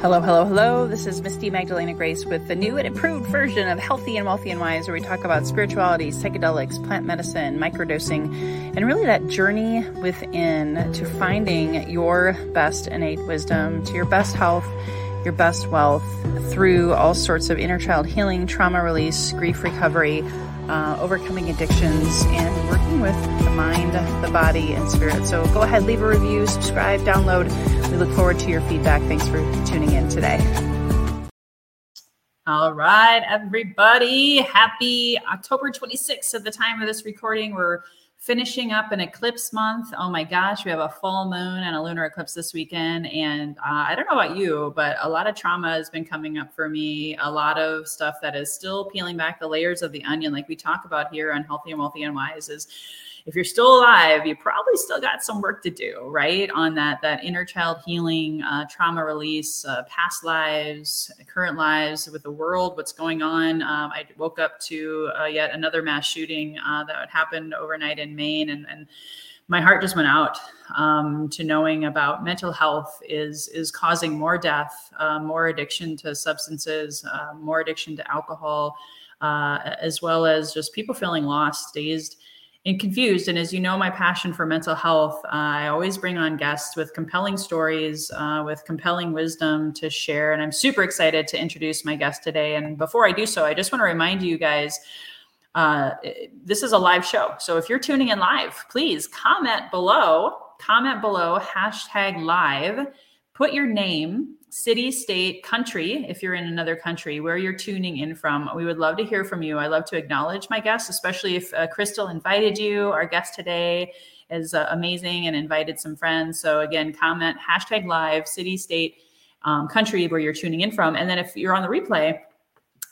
Hello, hello, hello. This is Misty Magdalena Grace with the new and improved version of Healthy and Wealthy and Wise, where we talk about spirituality, psychedelics, plant medicine, microdosing, and really that journey within to finding your best innate wisdom, to your best health, your best wealth through all sorts of inner child healing, trauma release, grief recovery, uh, overcoming addictions, and with the mind, the body, and spirit. So go ahead, leave a review, subscribe, download. We look forward to your feedback. Thanks for tuning in today. All right, everybody. Happy October 26th at the time of this recording. We're finishing up an eclipse month. Oh my gosh, we have a full moon and a lunar eclipse this weekend. And uh, I don't know about you, but a lot of trauma has been coming up for me. A lot of stuff that is still peeling back the layers of the onion, like we talk about here on Healthy and Wealthy and Wise, is if you're still alive, you probably still got some work to do, right? On that that inner child healing, uh, trauma release, uh, past lives, current lives with the world, what's going on. Um, I woke up to uh, yet another mass shooting uh, that happened overnight in Maine, and, and my heart just went out um, to knowing about mental health is is causing more death, uh, more addiction to substances, uh, more addiction to alcohol, as well as just people feeling lost, dazed and confused. And as you know, my passion for mental health, uh, I always bring on guests with compelling stories, uh, with compelling wisdom to share. And I'm super excited to introduce my guest today. And before I do so, I just want to remind you guys. Uh, this is a live show. So if you're tuning in live, please comment below, comment below, hashtag live, put your name city, state, country, if you're in another country, where you're tuning in from. We would love to hear from you. I love to acknowledge my guests, especially if uh, Crystal invited you. Our guest today is uh, amazing and invited some friends. So, again, comment hashtag live, city, state, um, country where you're tuning in from. And then if you're on the replay,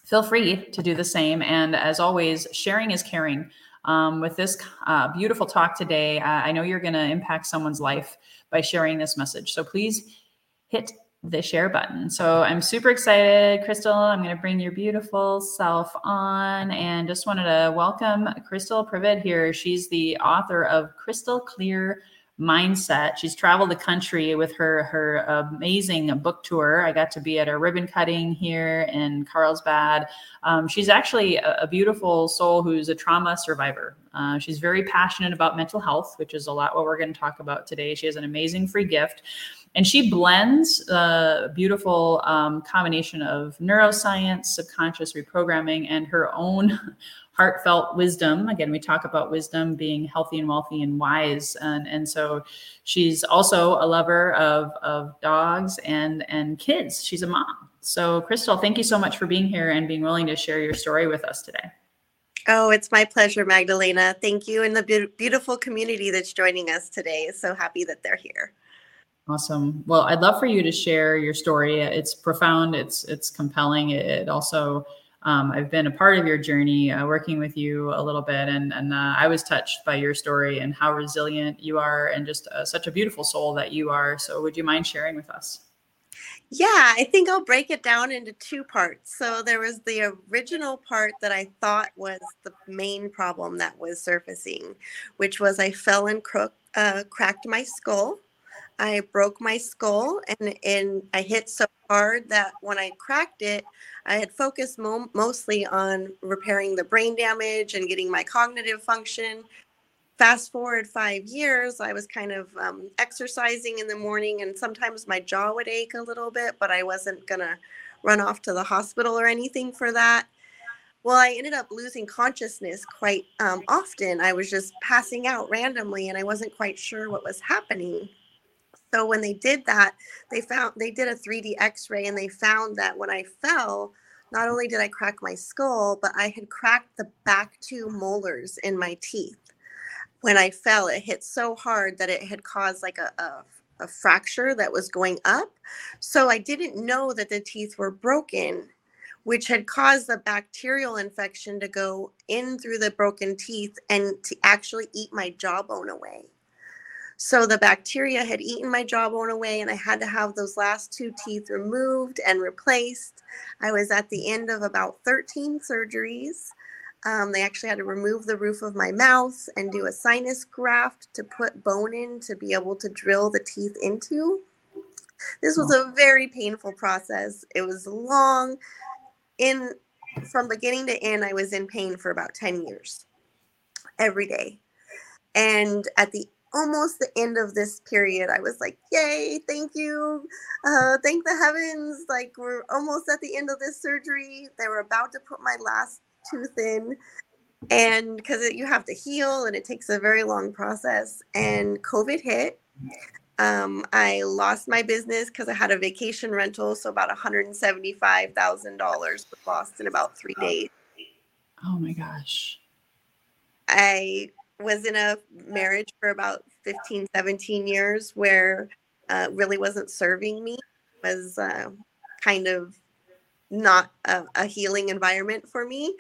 feel free to do the same. And as always, sharing is caring. Um, with this uh, beautiful talk today, uh, I know you're going to impact someone's life by sharing this message. So please hit the share button. So I'm super excited, Crystal. I'm going to bring your beautiful self on and just wanted to welcome Crystal Privett here. She's the author of Crystal Clear mindset. She's traveled the country with her her amazing book tour. I got to be at a ribbon cutting here in Carlsbad. Um, she's actually a, a, beautiful soul who's a trauma survivor. Uh, she's very passionate about mental health, which is a lot what we're going to talk about today. She has an amazing free gift. And she blends a beautiful um, combination of neuroscience, subconscious reprogramming, and her own heartfelt wisdom. Again, we talk about wisdom being healthy and wealthy and wise. And, and so she's also a lover of, of dogs and, and kids. She's a mom. So, Crystal, thank you so much for being here and being willing to share your story with us today. Oh, it's my pleasure, Magdalena. Thank you and the be- beautiful community that's joining us today. So happy that they're here. Awesome. Well, I'd love for you to share your story. It's profound. It's it's compelling. It, also, um, I've been a part of your journey, uh, working with you a little bit, and and uh, I was touched by your story and how resilient you are, and just uh, such a beautiful soul that you are. So, would you mind sharing with us? Yeah, I think I'll break it down into two parts. So there was the original part that I thought was the main problem that was surfacing, which was I fell and uh, cracked my skull I broke my skull and, and I hit so hard that when I cracked it, I had focused mo- mostly on repairing the brain damage and getting my cognitive function. Fast forward five years, I was kind of um, exercising in the morning, and sometimes my jaw would ache a little bit, but I wasn't going to run off to the hospital or anything for that. Well, I ended up losing consciousness quite um, often. I was just passing out randomly, and I wasn't quite sure what was happening. So when they did that, they found they did a 3D X-ray and they found that when I fell, not only did I crack my skull, but I had cracked the back two molars in my teeth. When I fell, it hit so hard that it had caused like a, a a fracture that was going up. So I didn't know that the teeth were broken, which had caused the bacterial infection to go in through the broken teeth and to actually eat my jawbone away. So the bacteria had eaten my jawbone away, and I had to have those last two teeth removed and replaced. I was at the end of about 13 surgeries. Um, they actually had to remove the roof of my mouth and do a sinus graft to put bone in to be able to drill the teeth into. This was a very painful process. It was long. In from beginning to end, I was in pain for about 10 years every day. And at the almost the end of this period, I was like, yay, thank you. Uh, thank the heavens. Like, we're almost at the end of this surgery. They were about to put my last tooth in. And because you have to heal and it takes a very long process. And COVID hit. Um, I lost my business because I had a vacation rental. So about $175,000 was lost in about three days. Oh my gosh. I was in a marriage for about 15, 17 years where uh, really wasn't serving me, was uh, kind of not a, a healing environment for me.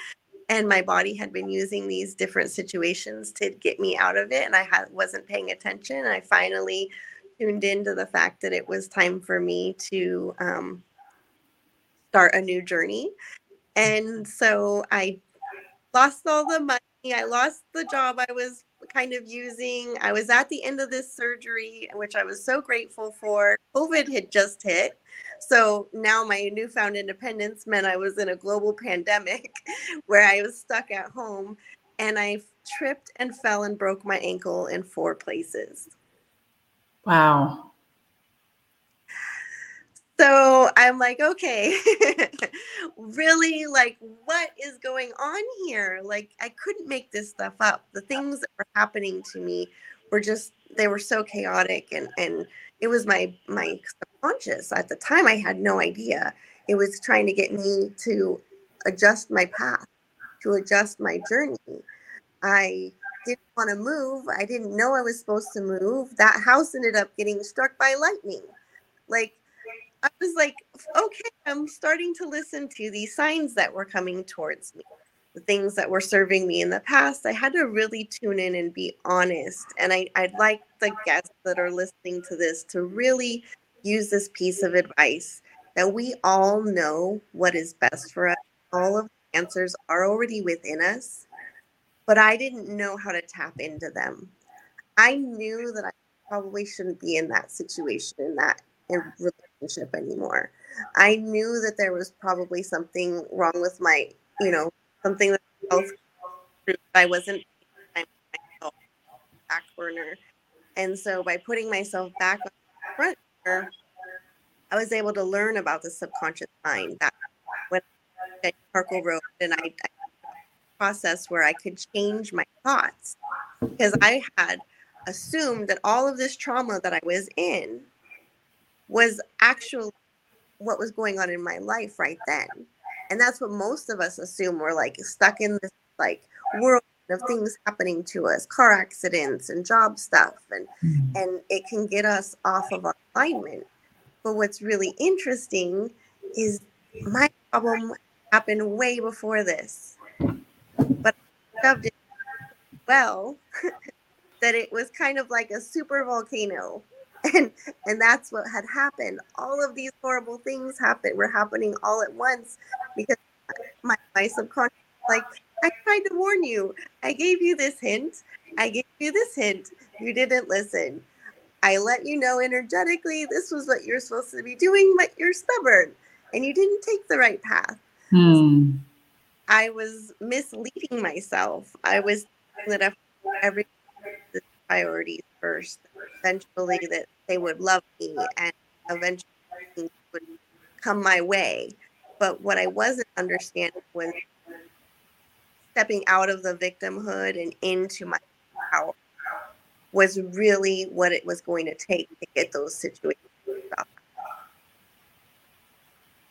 And my body had been using these different situations to get me out of it. And I had, wasn't paying attention. And I finally tuned into the fact that it was time for me to um, start a new journey. And so I lost all the money I lost the job I was kind of using. I was at the end of this surgery, which I was so grateful for. COVID had just hit. So now my newfound independence meant I was in a global pandemic where I was stuck at home and I tripped and fell and broke my ankle in four places. Wow. So I'm like, okay, really, like, what is going on here? Like, I couldn't make this stuff up. The things that were happening to me were just, they were so chaotic. And, and it was my, my subconscious. At the time, I had no idea. It was trying to get me to adjust my path, to adjust my journey. I didn't want to move. I didn't know I was supposed to move. That house ended up getting struck by lightning. Like, I was like, okay, I'm starting to listen to these signs that were coming towards me, the things that were serving me in the past. I had to really tune in and be honest. And I, I'd like the guests that are listening to this to really use this piece of advice that we all know what is best for us. All of the answers are already within us, but I didn't know how to tap into them. I knew that I probably shouldn't be in that situation, in that relationship anymore. I knew that there was probably something wrong with my, you know, something that I wasn't back burner. And so by putting myself back on the front burner, I was able to learn about the subconscious mind. That when I Harkle Road and I, I process where I could change my thoughts because I had assumed that all of this trauma that I was in was actually what was going on in my life right then. And that's what most of us assume we're like stuck in this like world of things happening to us, car accidents and job stuff and mm-hmm. and it can get us off of our alignment. But what's really interesting is my problem happened way before this. But I shoved it well that it was kind of like a super volcano and and that's what had happened. All of these horrible things happened were happening all at once because my, my subconscious like i tried to warn you. I gave you this hint. I gave you this hint. You didn't listen. I let you know energetically this was what you're supposed to be doing but you're stubborn and you didn't take the right path. Hmm. i was misleading myself. I was that every priorities first eventually that they would love me and eventually would come my way. But what I wasn't understanding was stepping out of the victimhood and into my power was really what it was going to take to get those situations.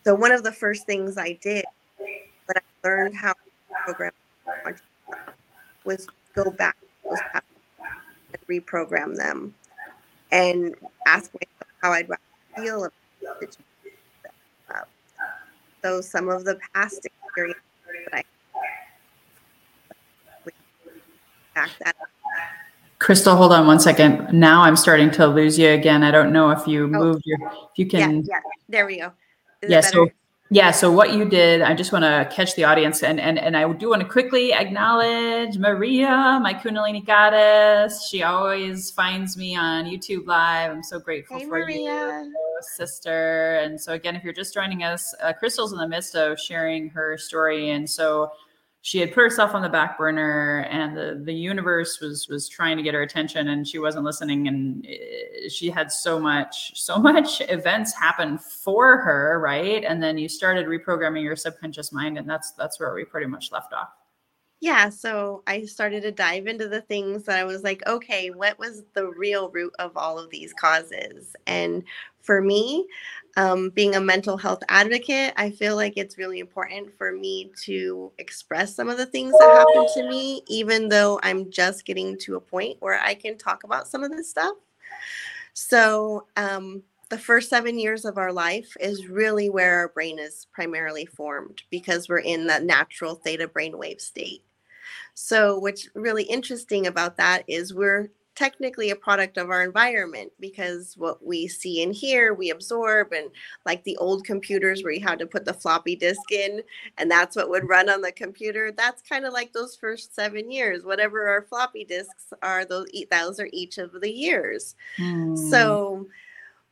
So one of the first things I did when I learned how to program was go back and reprogram them and ask myself how I'd feel about the situation. So some of the past experiences that I back that. Crystal, hold on one second. Now I'm starting to lose you again. I don't know if you oh. moved your, if you can. Yeah, yeah. there we go. Is yeah, so yeah, so what you did, I just want to catch the audience and and and I do want to quickly acknowledge Maria, my Kundalini goddess. She always finds me on YouTube live. I'm so grateful hey, for Maria. you. sister. And so, again, if you're just joining us, uh, Crystal's in the midst of sharing her story. And so, she had put herself on the back burner and the, the universe was was trying to get her attention and she wasn't listening. And eh, she had so much so much events happen for her right? And then you started reprogramming your subconscious mind and that's that's where we pretty much left off. Yeah so i started to dive into the things that i was like okay what was the real root of all of these causes? And for me um, being a mental health advocate i feel like it's really important for me to express some of the things that happened to me even though i'm just getting to a point where i can talk about some of this stuff. So um, the first seven years of our life is really where our brain is primarily formed because we're in the natural theta brainwave state. So, what's really interesting about that is we're technically a product of our environment because what we see and hear we absorb and like the old computers where you had to put the floppy disk in and that's what would run on the computer that's kind of like those first seven years whatever our floppy disks are those those are each of the years mm. so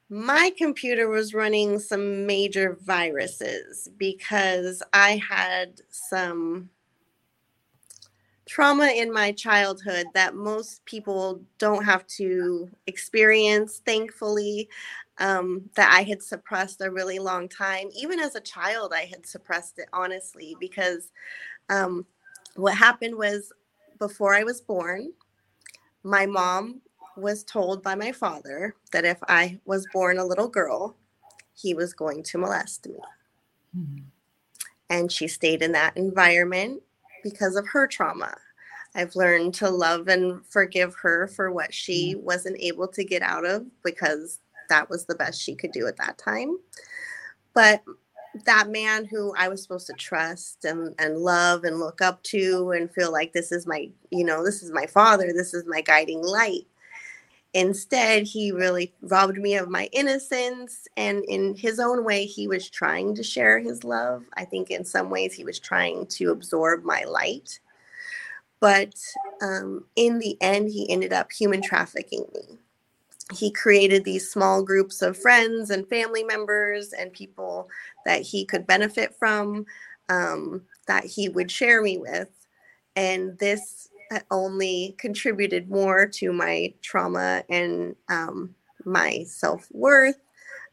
my computer was running some major viruses because i had some trauma in my childhood that most people don't have to experience, thankfully, um, that I had suppressed a really long time. Even as a child, I had suppressed it, honestly, because um, what happened was before I was born, my mom was told by my father that if I was born a little girl, he was going to molest me. Mm-hmm. And she stayed in that environment because of her trauma. I've learned to love and forgive her for what she mm. wasn't able to get out of because that was the best she could do at that time. But that man who I was supposed to trust and, and love and look up to and feel like this is my, you know, this is my father, this is my guiding light. Instead, he really robbed me of my innocence. And in his own way, he was trying to share his love. I think in some ways, he was trying to absorb my light. But um, in the end, he ended up human trafficking me. He created these small groups of friends and family members and people that he could benefit from, um, that he would share me with. And this only contributed more to my trauma and um, my self worth.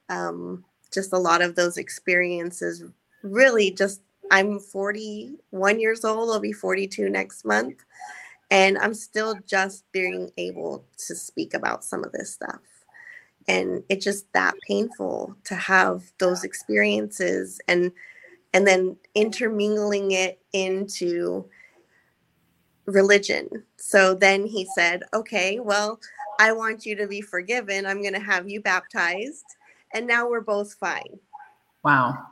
Um, just a lot of those experiences really just I'm 41 years old. I'll be 42 next month. And I'm still just being able to speak about some of this stuff. And it's just that painful to have those experiences and and then intermingling it into religion. So then he said, okay, well, I want you to be forgiven. I'm going to have you baptized. And now we're both fine. Wow.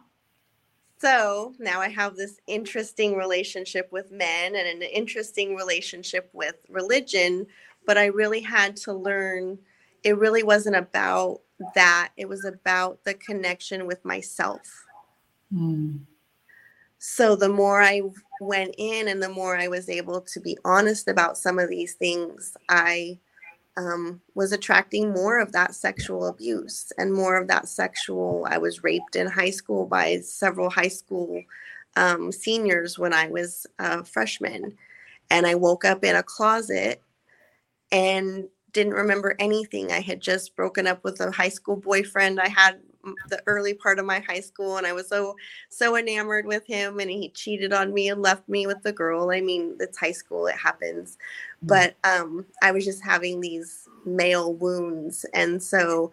So now I have this interesting relationship with men and an interesting relationship with religion, but I really had to learn it really wasn't about that. It was about the connection with myself. Mm. So the more I went in and the more I was able to be honest about some of these things, I um, was attracting more of that sexual abuse and more of that sexual. I was raped in high school by several high school um, seniors when I was a freshman. And I woke up in a closet and didn't remember anything. I had just broken up with a high school boyfriend I had the early part of my high school and I was so so enamored with him and he cheated on me and left me with the girl. I mean, it's high school, it happens. Mm. But um I was just having these male wounds and so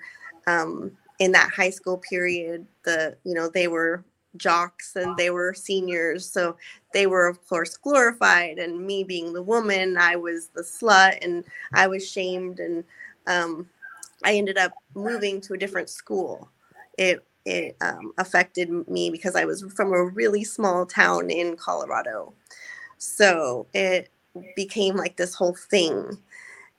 um in that high school period the you know they were jocks and they were seniors so they were of course glorified and me being the woman i was the slut and i was shamed and um, i ended up moving to a different school it it um, affected me because I was from a really small town in Colorado. So it became like this whole thing.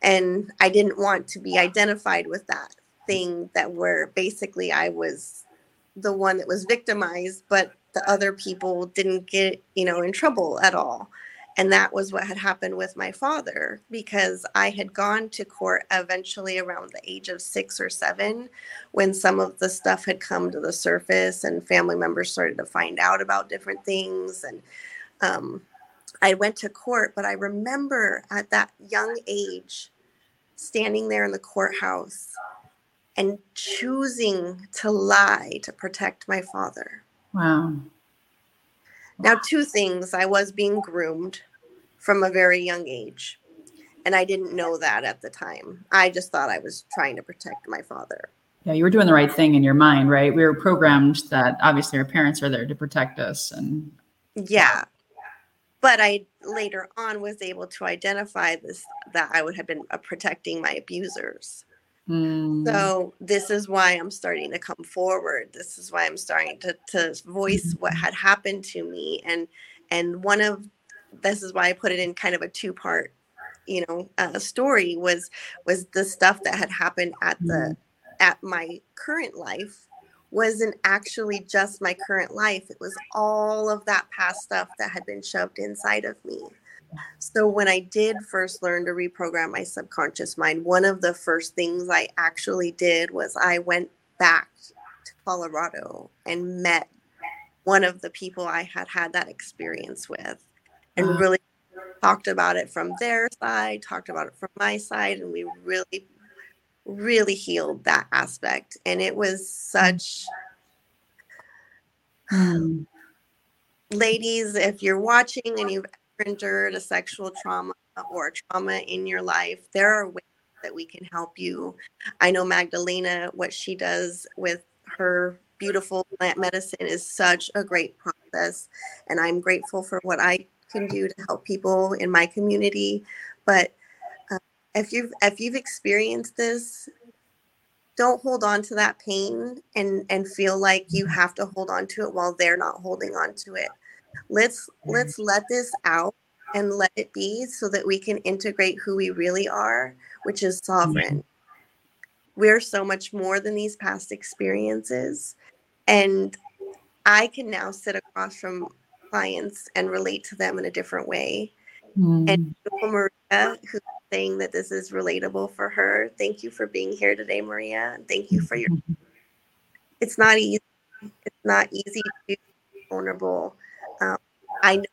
And I didn't want to be identified with that thing that where basically I was the one that was victimized, but the other people didn't get, you know, in trouble at all. And that was what had happened with my father because I had gone to court eventually around the age of six or seven when some of the stuff had come to the surface and family members started to find out about different things. And um, I went to court, but I remember at that young age standing there in the courthouse and choosing to lie to protect my father. Wow. Now, two things I was being groomed from a very young age, and I didn't know that at the time. I just thought I was trying to protect my father. Yeah, you were doing the right thing in your mind, right? We were programmed that obviously our parents are there to protect us and yeah. But I later on was able to identify this that I would have been uh, protecting my abusers. Mm. So this is why I'm starting to come forward. This is why I'm starting to to voice what had happened to me and and one of this is why I put it in kind of a two part you know uh, story was was the stuff that had happened at the at my current life wasn't actually just my current life it was all of that past stuff that had been shoved inside of me so when I did first learn to reprogram my subconscious mind, one of the first things I actually did was I went back to Colorado and met one of the people I had had that experience with and Wow. really talked about it from their side, talked about it from my side, and we really, really healed that aspect. And it was such Mm. ladies, if you're watching and you've endured a sexual trauma or trauma in your life, there are ways that we can help you. I know Magdalena, what she does with her beautiful plant medicine is such a great process. And I'm grateful for what I can do to help people in my community. But uh, if you've if you've experienced this, don't hold on to that pain and and feel like you have to hold on to it while they're not holding on to it let's let's let this out and let it be so that we can integrate who we really are which is sovereign we're so much more than these past experiences and i can now sit across from clients and relate to them in a different way Mm. and Maria, who's saying that this is relatable for her. Thank you for being here today, Maria. and Thank you for your. It's not easy. It's not easy to be vulnerable. I know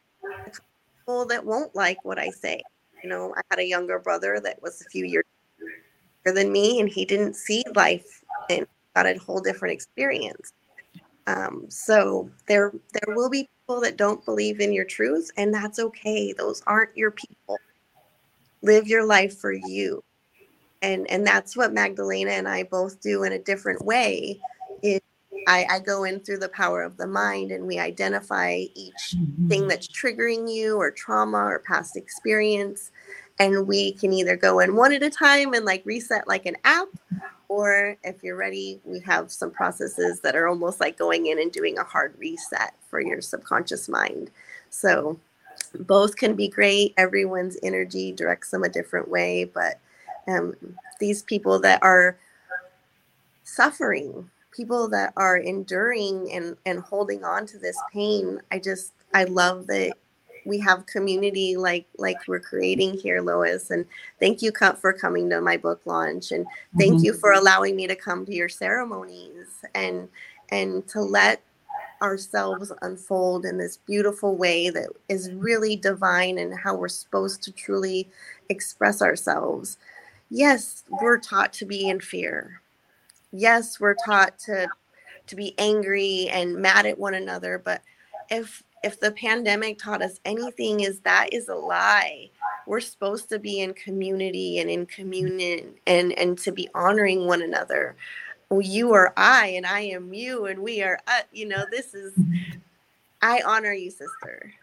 people that won't like what I say. You know, I had a younger brother that was a few years younger than me, and he didn't see life and got a whole different experience. Um, so there, there will be people that don't believe in your truth, and that's okay. Those aren't your people. Live your life for you, and and that's what Magdalena and I both do in a different way. Is I, I go in through the power of the mind, and we identify each thing that's triggering you or trauma or past experience. And we can either go in one at a time and like reset like an app or if you're ready we have some processes that are almost like going in and doing a hard reset for your subconscious mind. So both can be great. Everyone's energy directs them a different way but um, these people that are suffering people that are enduring and and holding on to this pain i just i love that we have community like like we're creating here lois and thank you for coming to my book launch and thank Mhm. you for allowing me to come to your ceremonies and and to let ourselves unfold in this beautiful way that is really divine and how we're supposed to truly express ourselves yes we're taught to be in fear yes we're taught to to be angry and mad at one another but if if the pandemic taught us anything is that is a lie we're supposed to be in community and in communion and and to be honoring one another Well, you are i and i am you and we are uh, you know this is i honor you sister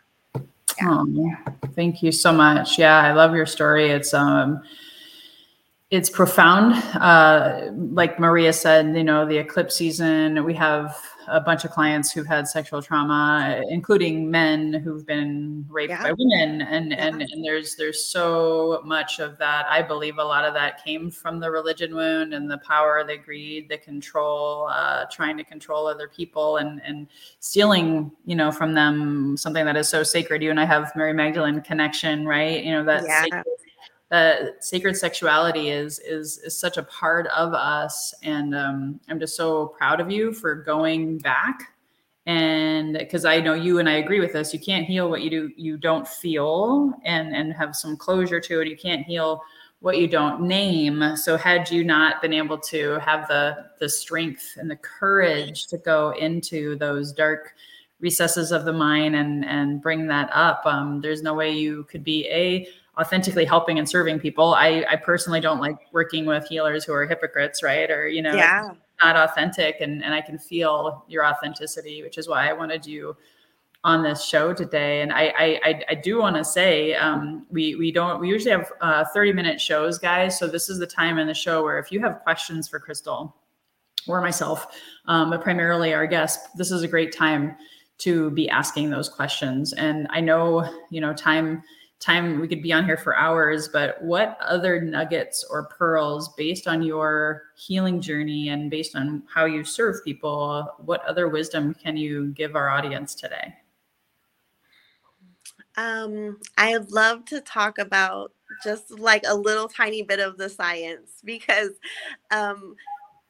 Oh, thank you so much. Yeah, I love your story. It's um it's profound. Uh, like Maria said, you know, the eclipse season, we have a bunch of clients who've had sexual trauma, including men who've been raped yeah. by women. And, yeah. and, and there's, there's so much of that. I believe a lot of that came from the religion wound and the power, the greed, the control, uh, trying to control other people and, and stealing, you know, from them something that is so sacred. You and I have Mary Magdalene connection, right? You know, that yeah. sacred that sacred sexuality is is is such a part of us. And um, i'm just so proud of you for going back. And because i know you and i agree with this you can't heal what you do you don't feel and and have some closure to it. You can't heal what you don't name. So had you not been able to have the the strength and the courage to go into those dark recesses of the mind and and bring that up um, there's no way you could be a authentically helping and serving people. I, I personally don't like working with healers who are hypocrites, right? Or, you know, yeah. not authentic. And, and I can feel your authenticity, which is why I wanted you on this show today. And I, I, I do want to say, um, we, we don't, we usually have uh, 30 minute shows, guys. So this is the time in the show where if you have questions for Crystal or myself, um, but primarily our guest, this is a great time to be asking those questions. And I know, you know, time time we could be on here for hours but what other nuggets or pearls based on your healing journey and based on how you serve people what other wisdom can you give our audience today? Um, i'd love to talk about just like a little tiny bit of the science because um,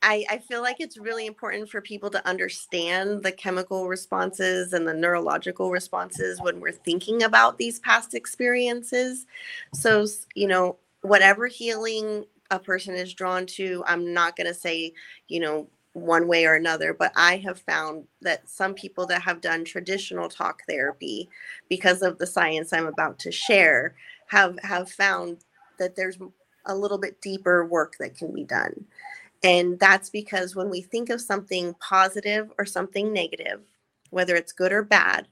I, I feel like it's really important for people to understand the chemical responses and the neurological responses when we're thinking about these past experiences. So, you know, whatever healing a person is drawn to, I'm not going to say, you know, one way or another, but I have found that some people that have done traditional talk therapy because of the science I'm about to share have have found that there's a little bit deeper work that can be done. And that's because when we think of something positive or something negative, whether it's good or bad,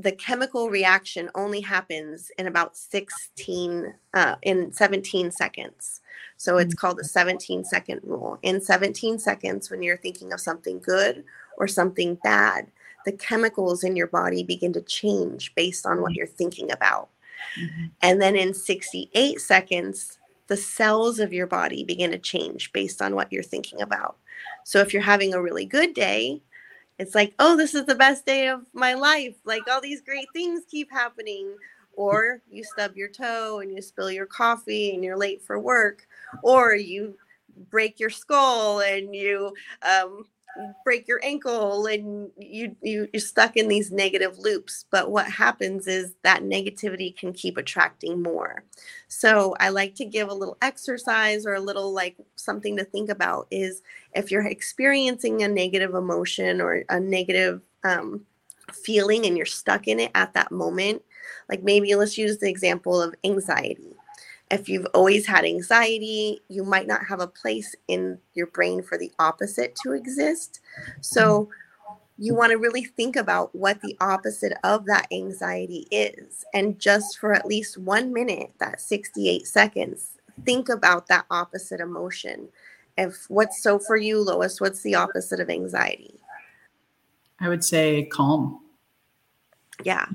the chemical reaction only happens in about 16 uh, in 17 seconds so it's called the 17 second rule in 17 seconds when you're thinking of something good or something bad the chemicals in your body begin to change based on what mm-hmm. you're thinking about mm-hmm. and then in 68 seconds the cells of your body begin to change based on what you're thinking about. So if you're having a really good day, it's like, oh, this is the best day of my life. Like all these great things keep happening. Or you stub your toe and you spill your coffee and you're late for work. Or you break your skull and you um, break your ankle and you, you you're stuck in these negative loops but what happens is that negativity can keep attracting more. So i like to give a little exercise or a little like something to think about is if you're experiencing a negative emotion or a negative um, feeling and you're stuck in it at that moment like maybe let's use the example of anxiety if you've always had anxiety, you might not have a place in your brain for the opposite to exist. So mm-hmm. you want to really think about what the opposite of that anxiety is. And just for at least one minute, that 68 seconds, think about that opposite emotion. If what's so for you, Lois, what's the opposite of anxiety? I would say calm. Yeah.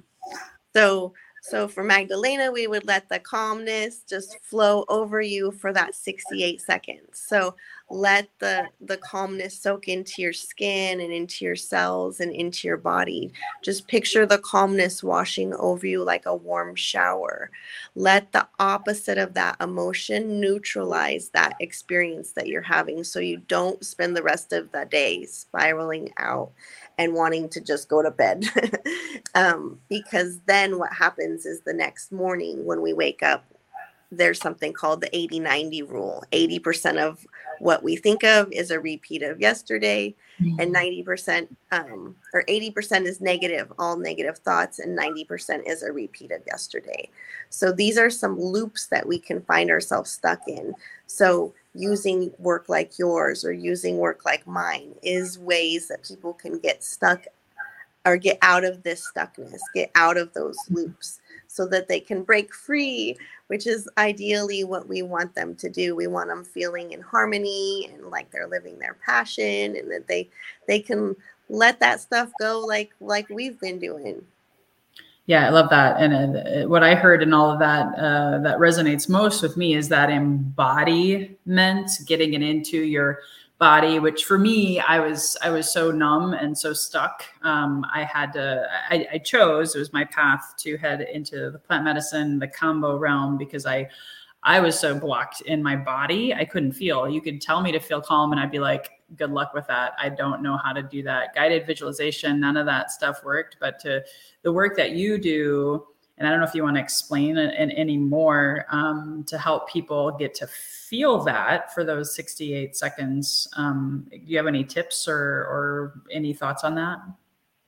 So so for Magdalena, we would let the calmness just flow over you for that 68 seconds. So let the the calmness soak into your skin and into your cells and into your body. Just picture the calmness washing over you like a warm shower. Let the opposite of that emotion neutralize that experience that you're having so you don't spend the rest of the day spiraling out and wanting to just go to bed. um, because then what happens is the next morning when we wake up, there's something called the 80 90 rule. 80% of what we think of is a repeat of yesterday, mm-hmm. and 90% um, or 80% is negative, all negative thoughts, and 90% is a repeat of yesterday. So these are some loops that we can find ourselves stuck in. So using work like yours or using work like mine is ways that people can get stuck or get out of this stuckness, get out of those mm-hmm. loops so that they can break free, which is ideally what we want them to do. We want them feeling in harmony and like they're living their passion and that they they can let that stuff go like like we've been doing. Yeah, I love that. And uh, what I heard in all of that uh, that resonates most with me is that embodiment, getting it into your body which for me i was i was so numb and so stuck. Um, i had to I, I, chose it was my path to head into the plant medicine the combo realm because i i was so blocked in my body. I couldn't feel. You could tell me to feel calm and i'd be like good luck with that i don't know how to do that guided visualization none of that stuff worked but to the work that you do and I don't know if you want to explain it any more um, to help people get to feel that for those 68 seconds. Um, do you have any tips or, or any thoughts on that?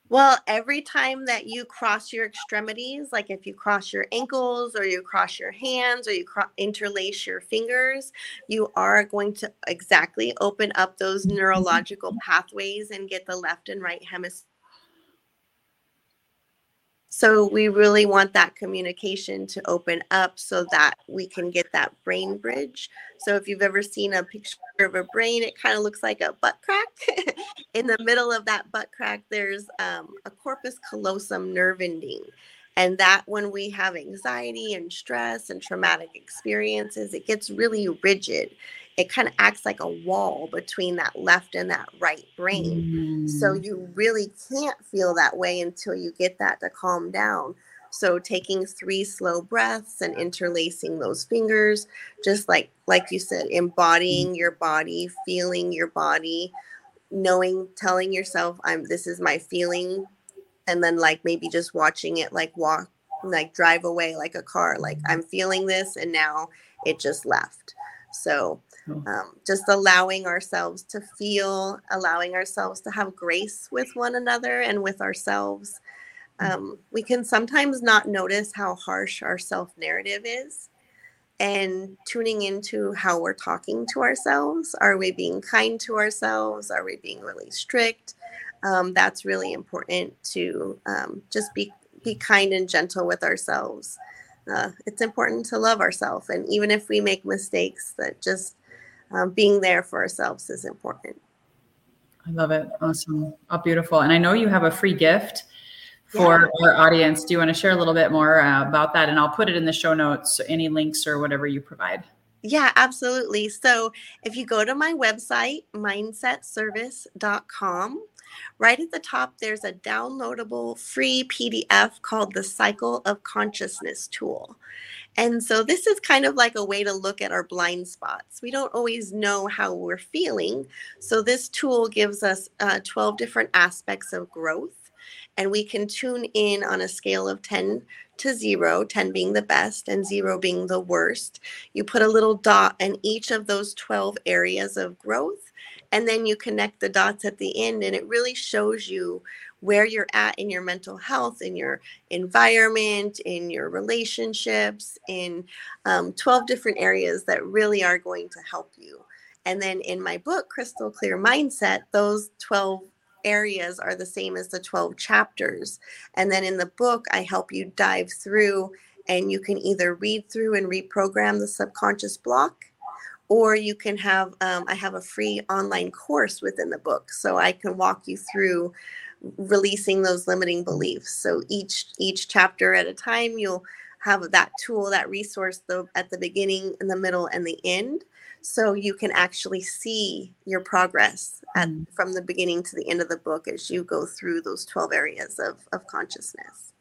Well, every time that you cross your extremities, like if you cross your ankles or you cross your hands or you cro- interlace your fingers, you are going to exactly open up those mm-hmm. neurological pathways and get the left and right hemisphere so we really want that communication to open up so that we can get that brain bridge. So if you've ever seen a picture of a brain, it kind of looks like a butt crack. In the middle of that butt crack, there's um, a corpus callosum nerve ending. And that when we have anxiety and stress and traumatic experiences, it gets really rigid it kind of acts like a wall between that left and that right brain. Mm. So you really can't feel that way until you get that to calm down. So taking three slow breaths and interlacing those fingers, just like like you said, embodying your body, feeling your body, knowing, telling yourself, I'm this is my feeling, and then like maybe just watching it like walk like drive away like a car like i'm feeling this and now it just left so um, just allowing ourselves to feel, allowing ourselves to have grace with one another and with ourselves. Mm. Um, we can sometimes not notice how harsh our self narrative is and tuning into how we're talking to ourselves. Are we being kind to ourselves? Are we being really strict? Um, that's really important to um, just be be kind and gentle with ourselves. Uh, it's important to love ourselves, and even if we make mistakes, that just um, being there for ourselves is important. I love it. Awesome. Oh, beautiful. And I know you have a free gift for yeah. our audience. Do you want to share a little bit more uh, about that? And I'll put it in the show notes, any links or whatever you provide. Yeah, absolutely. So if you go to my website, mindsetservice.com, right at the top, there's a downloadable free PDF called the Cycle of Consciousness tool. And so this is kind of like a way to look at our blind spots. We don't always know how we're feeling. So this tool gives us uh, 12 different aspects of growth. And we can tune in on a scale of 10 to 0, 10 being the best and 0 being the worst. You put a little dot in each of those 12 areas of growth. And then you connect the dots at the end, and it really shows you where you're at in your mental health, in your environment, in your relationships, in um, 12 different areas that really are going to help you. And then in my book, Crystal Clear Mindset, those 12 areas are the same as the 12 chapters. And then in the book, I help you dive through, and you can either read through and reprogram the subconscious block or you can have um, i have a free online course within the book so i can walk you through releasing those limiting beliefs. So each each chapter at a time, you'll have that tool, that resource, though at the beginning, in the middle, and the end, so you can actually see your progress at, mm. from the beginning to the end of the book as you go through those twelve areas of of consciousness.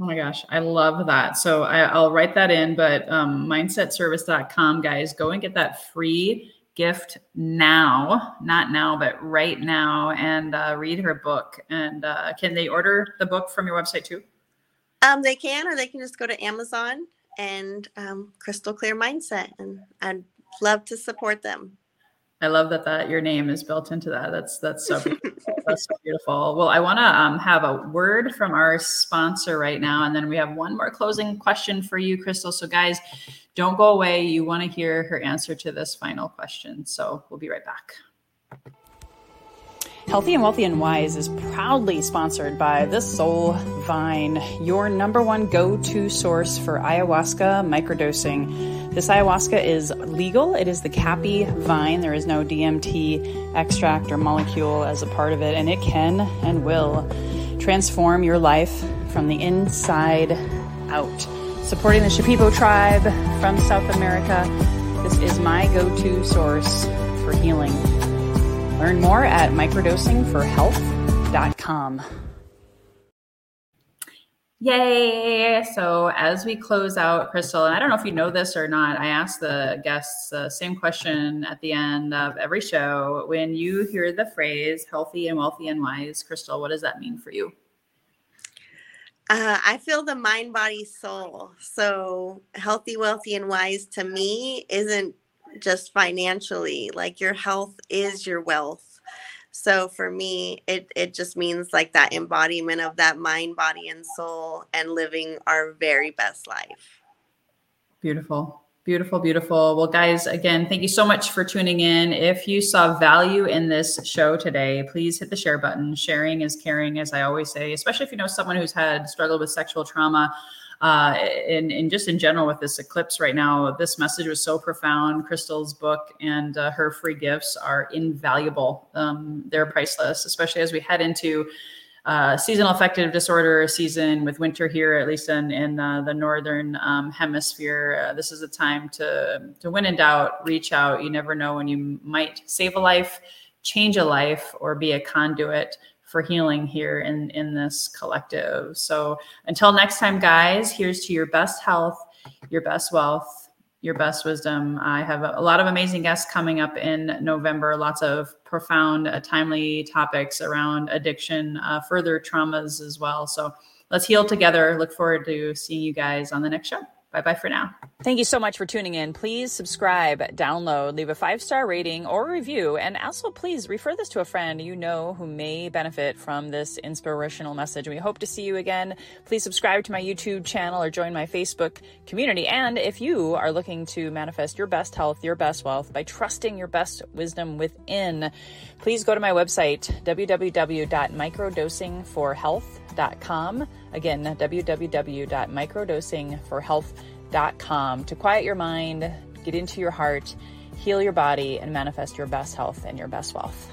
Oh my gosh, I love that. So I, will write that in, but um, mindsetservice.com, guys, go and get that free gift now, not now, but right now, and uh, read her book. And uh, can they order the book from your website too? Um, they can, or they can just go to Amazon and um, Crystal Clear Mindset, and I'd love to support them. I love that that your name is built into that. That's that's so beautiful. that's so beautiful. Well, I want to um, have a word from our sponsor right now, and then we have one more closing question for you, Crystal. So, guys, don't go away. You want to hear her answer to this final question. So, we'll be right back. Healthy and Wealthy and Wise is proudly sponsored by The Soul Vine, your number one go to source for ayahuasca microdosing. This ayahuasca is legal. It is the caapi vine. There is no DMT extract or molecule as a part of it, and it can and will transform your life from the inside out. Supporting the Shipibo tribe from South America, this is my go to source for healing. Learn more at microdosingforhealth.com. Yay! So, as we close out, Crystal, and I don't know if you know this or not, I ask the guests the same question at the end of every show. When you hear the phrase healthy and wealthy and wise, Crystal, what does that mean for you? Uh, I feel the mind, body, soul. So, healthy, wealthy, and wise to me isn't just financially like your health is your wealth. So for me it it just means like that embodiment of that mind body and soul and living our very best life. Beautiful Beautiful, beautiful. Well, guys, again, thank you so much for tuning in. If you saw value in this show today, please hit the share button. Sharing is caring, as I always say, especially if you know someone who's had struggled with sexual trauma uh, and, and just in general with this eclipse right now, this message was so profound. Crystal's book and uh, her free gifts are invaluable. Um, they're priceless, especially as we head into uh, seasonal affective disorder season with winter here, at least in, in uh, the northern um, hemisphere. Uh, this is a time to, to, when in doubt, reach out. You never know when you might save a life, change a life, or be a conduit for healing here in in this collective. So until next time, guys, here's to your best health, your best wealth, your best wisdom. I have a, lot of amazing guests coming up in November. Lots of profound, uh, timely topics around addiction, uh, further traumas as well. So let's heal together. Look forward to seeing you guys on the next show. Bye bye for now. Thank you so much for tuning in. Please subscribe, download, leave a five star rating or review, and also please refer this to a friend you know who may benefit from this inspirational message. We hope to see you again. Please subscribe to my YouTube channel or join my Facebook community. And if you are looking to manifest your best health, your best wealth by trusting your best wisdom within, please go to my website, www.microdosingforhealth.com. Again, www.microdosingforhealth.com to quiet your mind, get into your heart, heal your body, and manifest your best health and your best wealth.